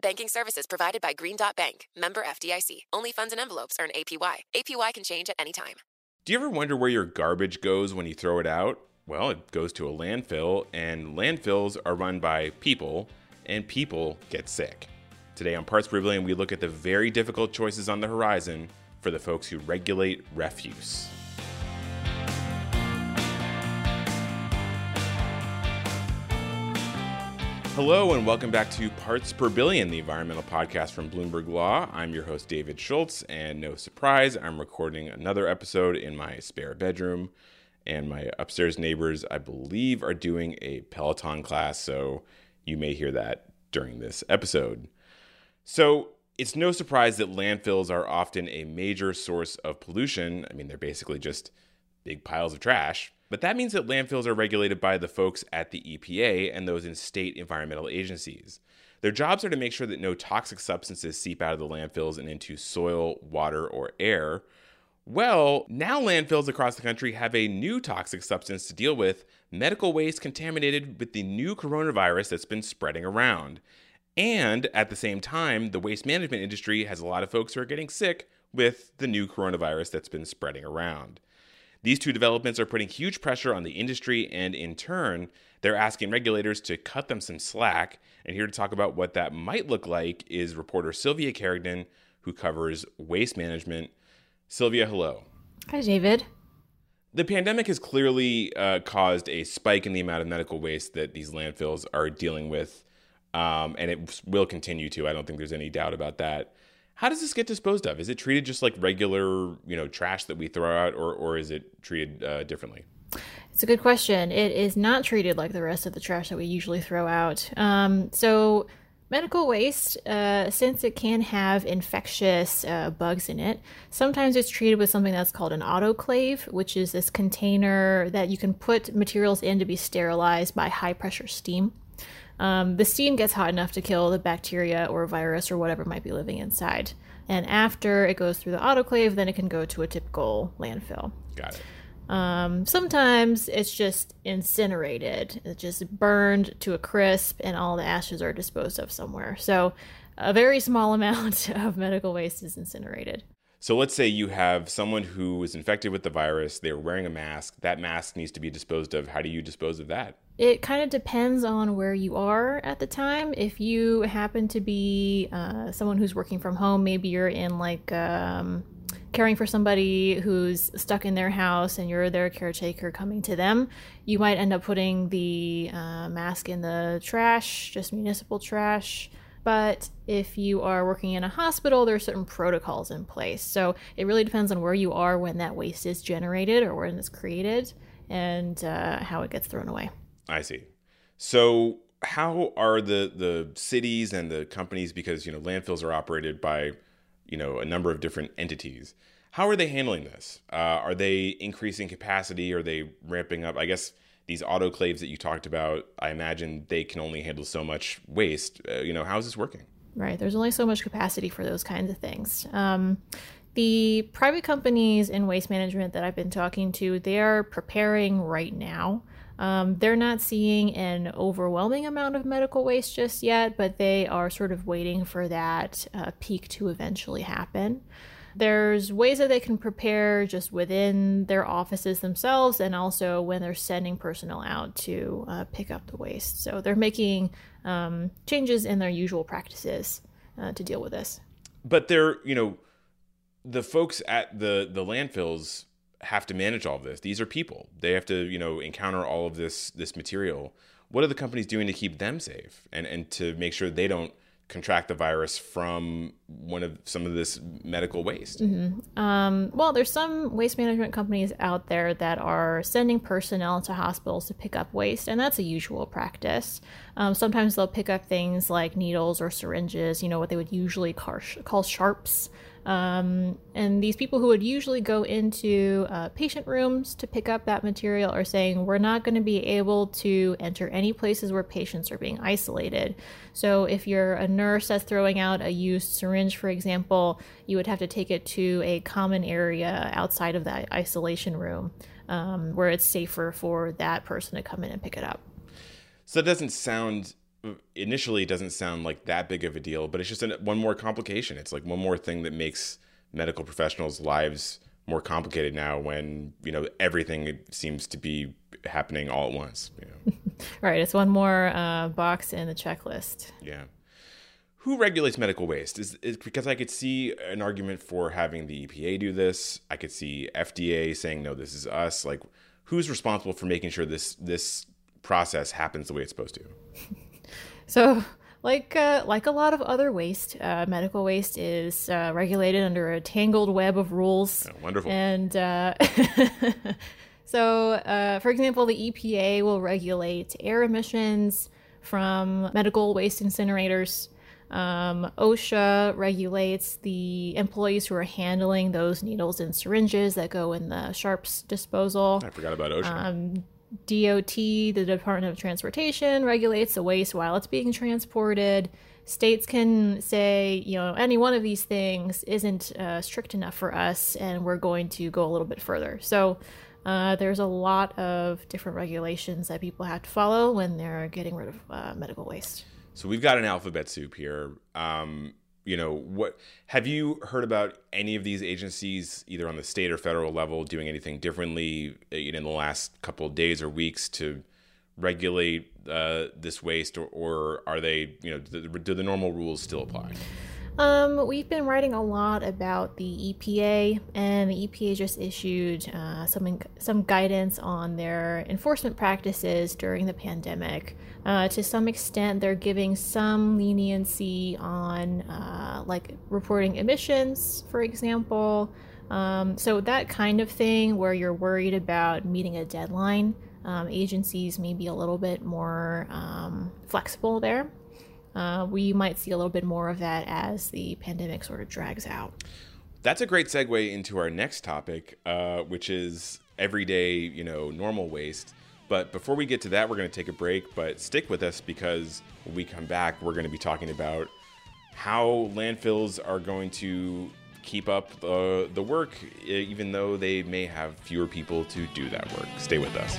Banking services provided by Green Dot Bank, member FDIC. Only funds and envelopes earn APY. APY can change at any time. Do you ever wonder where your garbage goes when you throw it out? Well, it goes to a landfill, and landfills are run by people, and people get sick. Today on Parts Per Billion, we look at the very difficult choices on the horizon for the folks who regulate refuse. Hello, and welcome back to Parts Per Billion, the environmental podcast from Bloomberg Law. I'm your host, David Schultz, and no surprise, I'm recording another episode in my spare bedroom. And my upstairs neighbors, I believe, are doing a Peloton class, so you may hear that during this episode. So, it's no surprise that landfills are often a major source of pollution. I mean, they're basically just big piles of trash. But that means that landfills are regulated by the folks at the EPA and those in state environmental agencies. Their jobs are to make sure that no toxic substances seep out of the landfills and into soil, water, or air. Well, now landfills across the country have a new toxic substance to deal with medical waste contaminated with the new coronavirus that's been spreading around. And at the same time, the waste management industry has a lot of folks who are getting sick with the new coronavirus that's been spreading around. These two developments are putting huge pressure on the industry, and in turn, they're asking regulators to cut them some slack. And here to talk about what that might look like is reporter Sylvia Carignan, who covers waste management. Sylvia, hello. Hi, David. The pandemic has clearly uh, caused a spike in the amount of medical waste that these landfills are dealing with, um, and it will continue to. I don't think there's any doubt about that. How does this get disposed of? Is it treated just like regular, you know, trash that we throw out, or or is it treated uh, differently? It's a good question. It is not treated like the rest of the trash that we usually throw out. Um, so medical waste, uh, since it can have infectious uh, bugs in it, sometimes it's treated with something that's called an autoclave, which is this container that you can put materials in to be sterilized by high pressure steam. Um, the steam gets hot enough to kill the bacteria or virus or whatever might be living inside. And after it goes through the autoclave, then it can go to a typical landfill. Got it. Um, sometimes it's just incinerated, it's just burned to a crisp, and all the ashes are disposed of somewhere. So, a very small amount of medical waste is incinerated. So let's say you have someone who is infected with the virus, they're wearing a mask, that mask needs to be disposed of. How do you dispose of that? It kind of depends on where you are at the time. If you happen to be uh, someone who's working from home, maybe you're in like um, caring for somebody who's stuck in their house and you're their caretaker coming to them, you might end up putting the uh, mask in the trash, just municipal trash. But if you are working in a hospital, there are certain protocols in place. So it really depends on where you are when that waste is generated or when it's created and uh, how it gets thrown away. I see. So how are the the cities and the companies because you know landfills are operated by you know a number of different entities how are they handling this uh, are they increasing capacity are they ramping up i guess these autoclaves that you talked about, I imagine they can only handle so much waste. Uh, you know, how is this working? Right. There's only so much capacity for those kinds of things. Um, the private companies in waste management that I've been talking to, they are preparing right now. Um, they're not seeing an overwhelming amount of medical waste just yet, but they are sort of waiting for that uh, peak to eventually happen. There's ways that they can prepare just within their offices themselves and also when they're sending personnel out to uh, pick up the waste. So they're making um, changes in their usual practices uh, to deal with this. But they're, you know, the folks at the the landfills have to manage all of this. These are people. They have to, you know, encounter all of this this material. What are the companies doing to keep them safe and and to make sure they don't contract the virus from one of some of this medical waste? Mm-hmm. Um, well, there's some waste management companies out there that are sending personnel to hospitals to pick up waste, and that's a usual practice. Um, sometimes they'll pick up things like needles or syringes, you know, what they would usually call, call sharps. Um, and these people who would usually go into uh, patient rooms to pick up that material are saying, we're not going to be able to enter any places where patients are being isolated. So if you're a nurse that's throwing out a used syringe, for example, you would have to take it to a common area outside of that isolation room um, where it's safer for that person to come in and pick it up. So it doesn't sound initially it doesn't sound like that big of a deal, but it's just an, one more complication. It's like one more thing that makes medical professionals' lives more complicated now when you know everything seems to be happening all at once. You know? right, it's one more uh, box in the checklist. Yeah. Who regulates medical waste? Is, is because I could see an argument for having the EPA do this. I could see FDA saying no, this is us. Like, who's responsible for making sure this this process happens the way it's supposed to? So, like uh, like a lot of other waste, uh, medical waste is uh, regulated under a tangled web of rules. Oh, wonderful. And uh, so, uh, for example, the EPA will regulate air emissions from medical waste incinerators. Um, OSHA regulates the employees who are handling those needles and syringes that go in the sharps disposal. I forgot about OSHA. Um, DOT, the Department of Transportation, regulates the waste while it's being transported. States can say, you know, any one of these things isn't uh, strict enough for us, and we're going to go a little bit further. So uh, there's a lot of different regulations that people have to follow when they're getting rid of uh, medical waste. So we've got an alphabet soup here. Um, you know what have you heard about any of these agencies either on the state or federal level doing anything differently uh, in the last couple of days or weeks to regulate uh, this waste or, or, are they you know do, do the normal rules still apply um, we've been writing a lot about the EPA, and the EPA just issued uh, some some guidance on their enforcement practices during the pandemic. Uh, to some extent, they're giving some leniency on uh, like reporting emissions, for example. Um, so that kind of thing, where you're worried about meeting a deadline, um, agencies may be a little bit more um, flexible there. Uh, we might see a little bit more of that as the pandemic sort of drags out. That's a great segue into our next topic, uh, which is everyday, you know, normal waste. But before we get to that, we're going to take a break. But stick with us because when we come back, we're going to be talking about how landfills are going to keep up the, the work, even though they may have fewer people to do that work. Stay with us.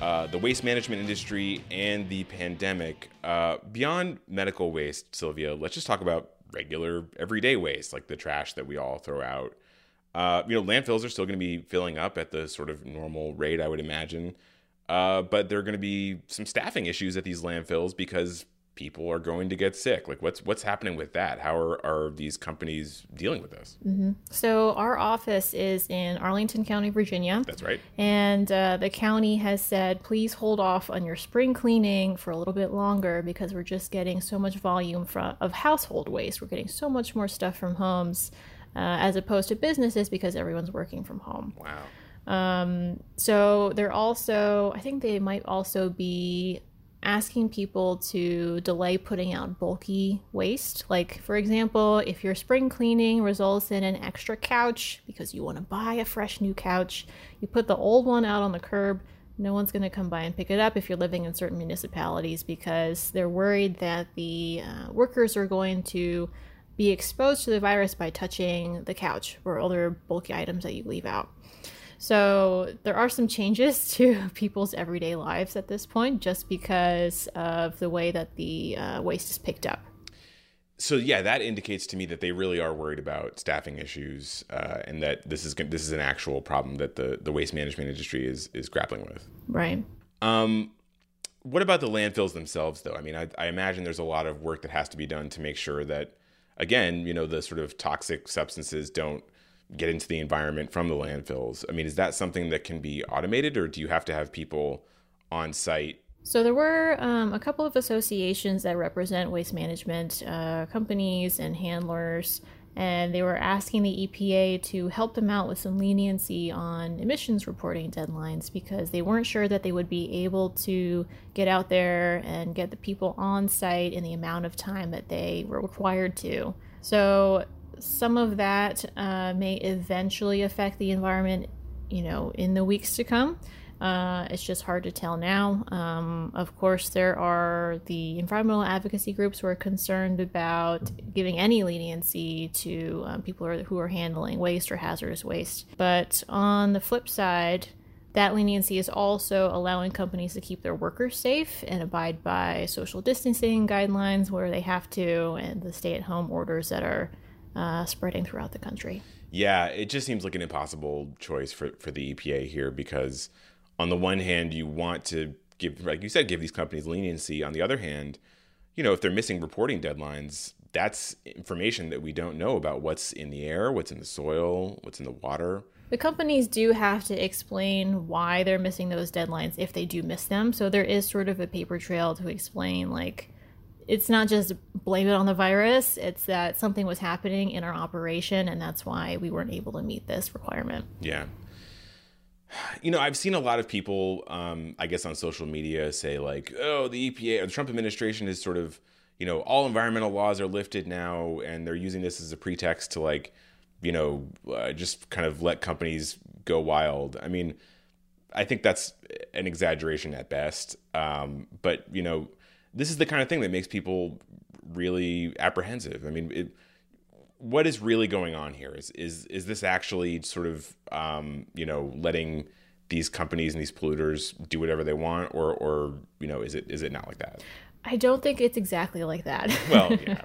uh, the waste management industry and the pandemic. Uh, beyond medical waste, Sylvia, let's just talk about regular everyday waste, like the trash that we all throw out. Uh, you know, landfills are still going to be filling up at the sort of normal rate, I would imagine. Uh, but there are going to be some staffing issues at these landfills because people are going to get sick. Like what's what's happening with that? How are, are these companies dealing with this? Mm-hmm. So our office is in Arlington County, Virginia. That's right. And uh, the county has said, please hold off on your spring cleaning for a little bit longer because we're just getting so much volume from of household waste. We're getting so much more stuff from homes uh, as opposed to businesses because everyone's working from home. Wow. Um, so they're also, I think they might also be asking people to delay putting out bulky waste. Like, for example, if your spring cleaning results in an extra couch because you want to buy a fresh new couch, you put the old one out on the curb. No one's going to come by and pick it up if you're living in certain municipalities because they're worried that the uh, workers are going to be exposed to the virus by touching the couch or other bulky items that you leave out. So there are some changes to people's everyday lives at this point, just because of the way that the uh, waste is picked up. So yeah, that indicates to me that they really are worried about staffing issues, uh, and that this is this is an actual problem that the the waste management industry is is grappling with. Right. Um, what about the landfills themselves, though? I mean, I, I imagine there's a lot of work that has to be done to make sure that, again, you know, the sort of toxic substances don't get into the environment from the landfills. I mean, is that something that can be automated, or do you have to have people on site? So there were um, a couple of associations that represent waste management uh, companies and handlers, and they were asking the EPA to help them out with some leniency on emissions reporting deadlines because they weren't sure that they would be able to get out there and get the people on site in the amount of time that they were required to. So some of that uh, may eventually affect the environment, you know, in the weeks to come. Uh, it's just hard to tell now. Um, of course, there are the environmental advocacy groups who are concerned about giving any leniency to um, people who are, who are handling waste or hazardous waste. But on the flip side, that leniency is also allowing companies to keep their workers safe and abide by social distancing guidelines where they have to, and the stay at home orders that are uh, spreading throughout the country. Yeah, it just seems like an impossible choice for, for the EPA here because, on the one hand, you want to give, like you said, give these companies leniency. On the other hand, you know, if they're missing reporting deadlines, that's information that we don't know about what's in the air, what's in the soil, what's in the water. The companies do have to explain why they're missing those deadlines if they do miss them. So there is sort of a paper trail to explain, like, it's not just blame it on the virus, it's that something was happening in our operation and that's why we weren't able to meet this requirement. Yeah. You know, I've seen a lot of people, um, I guess, on social media say, like, oh, the EPA or the Trump administration is sort of, you know, all environmental laws are lifted now, and they're using this as a pretext to, like, you know, uh, just kind of let companies go wild. I mean, I think that's an exaggeration at best. Um, but, you know, this is the kind of thing that makes people really apprehensive. I mean, it, what is really going on here? Is is is this actually sort of um, you know letting these companies and these polluters do whatever they want, or or you know is it is it not like that? I don't think it's exactly like that. Well, yeah.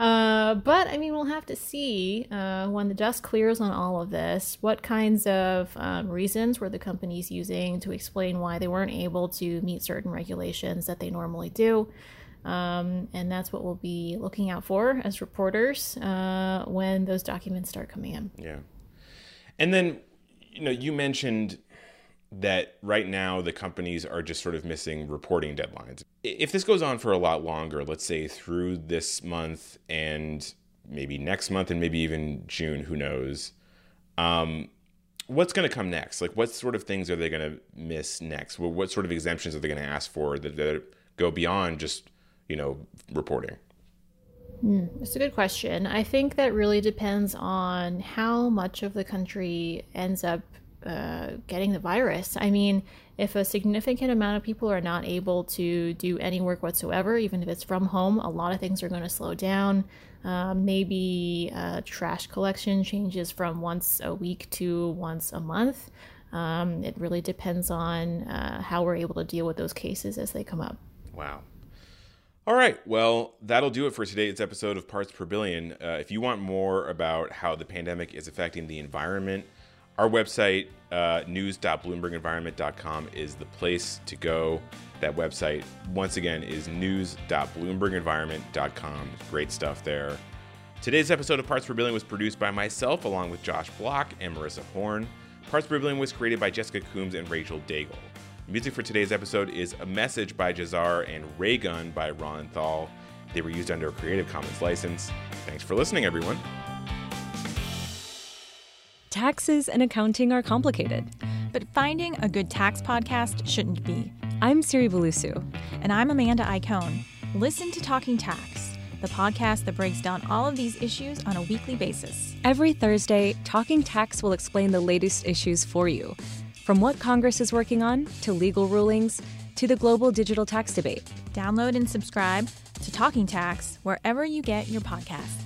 uh, but I mean, we'll have to see uh, when the dust clears on all of this what kinds of um, reasons were the companies using to explain why they weren't able to meet certain regulations that they normally do. Um, and that's what we'll be looking out for as reporters uh, when those documents start coming in. Yeah. And then, you know, you mentioned that right now the companies are just sort of missing reporting deadlines. If this goes on for a lot longer, let's say through this month and maybe next month and maybe even June, who knows? Um, what's going to come next? Like, what sort of things are they going to miss next? What, what sort of exemptions are they going to ask for that, that go beyond just, you know, reporting? Mm, that's a good question. I think that really depends on how much of the country ends up uh, getting the virus. I mean, if a significant amount of people are not able to do any work whatsoever, even if it's from home, a lot of things are going to slow down. Um, maybe uh, trash collection changes from once a week to once a month. Um, it really depends on uh, how we're able to deal with those cases as they come up. Wow. All right. Well, that'll do it for today's episode of Parts Per Billion. Uh, if you want more about how the pandemic is affecting the environment, Our website, uh, news.bloombergenvironment.com, is the place to go. That website, once again, is news.bloombergenvironment.com. Great stuff there. Today's episode of Parts Per was produced by myself, along with Josh Block and Marissa Horn. Parts Per was created by Jessica Coomes and Rachel Daigle. Music for today's episode is A Message by Jahzzar and Raygun by Ron Thal. They were used under a Creative Commons license. Thanks for listening, everyone. Taxes and accounting are complicated. But finding a good tax podcast shouldn't be. I'm Siri Bulusu. And I'm Amanda Iacone. Listen to Talking Tax, the podcast that breaks down all of these issues on a weekly basis. Every Thursday, Talking Tax will explain the latest issues for you. From what Congress is working on, to legal rulings, to the global digital tax debate. Download and subscribe to Talking Tax wherever you get your podcasts.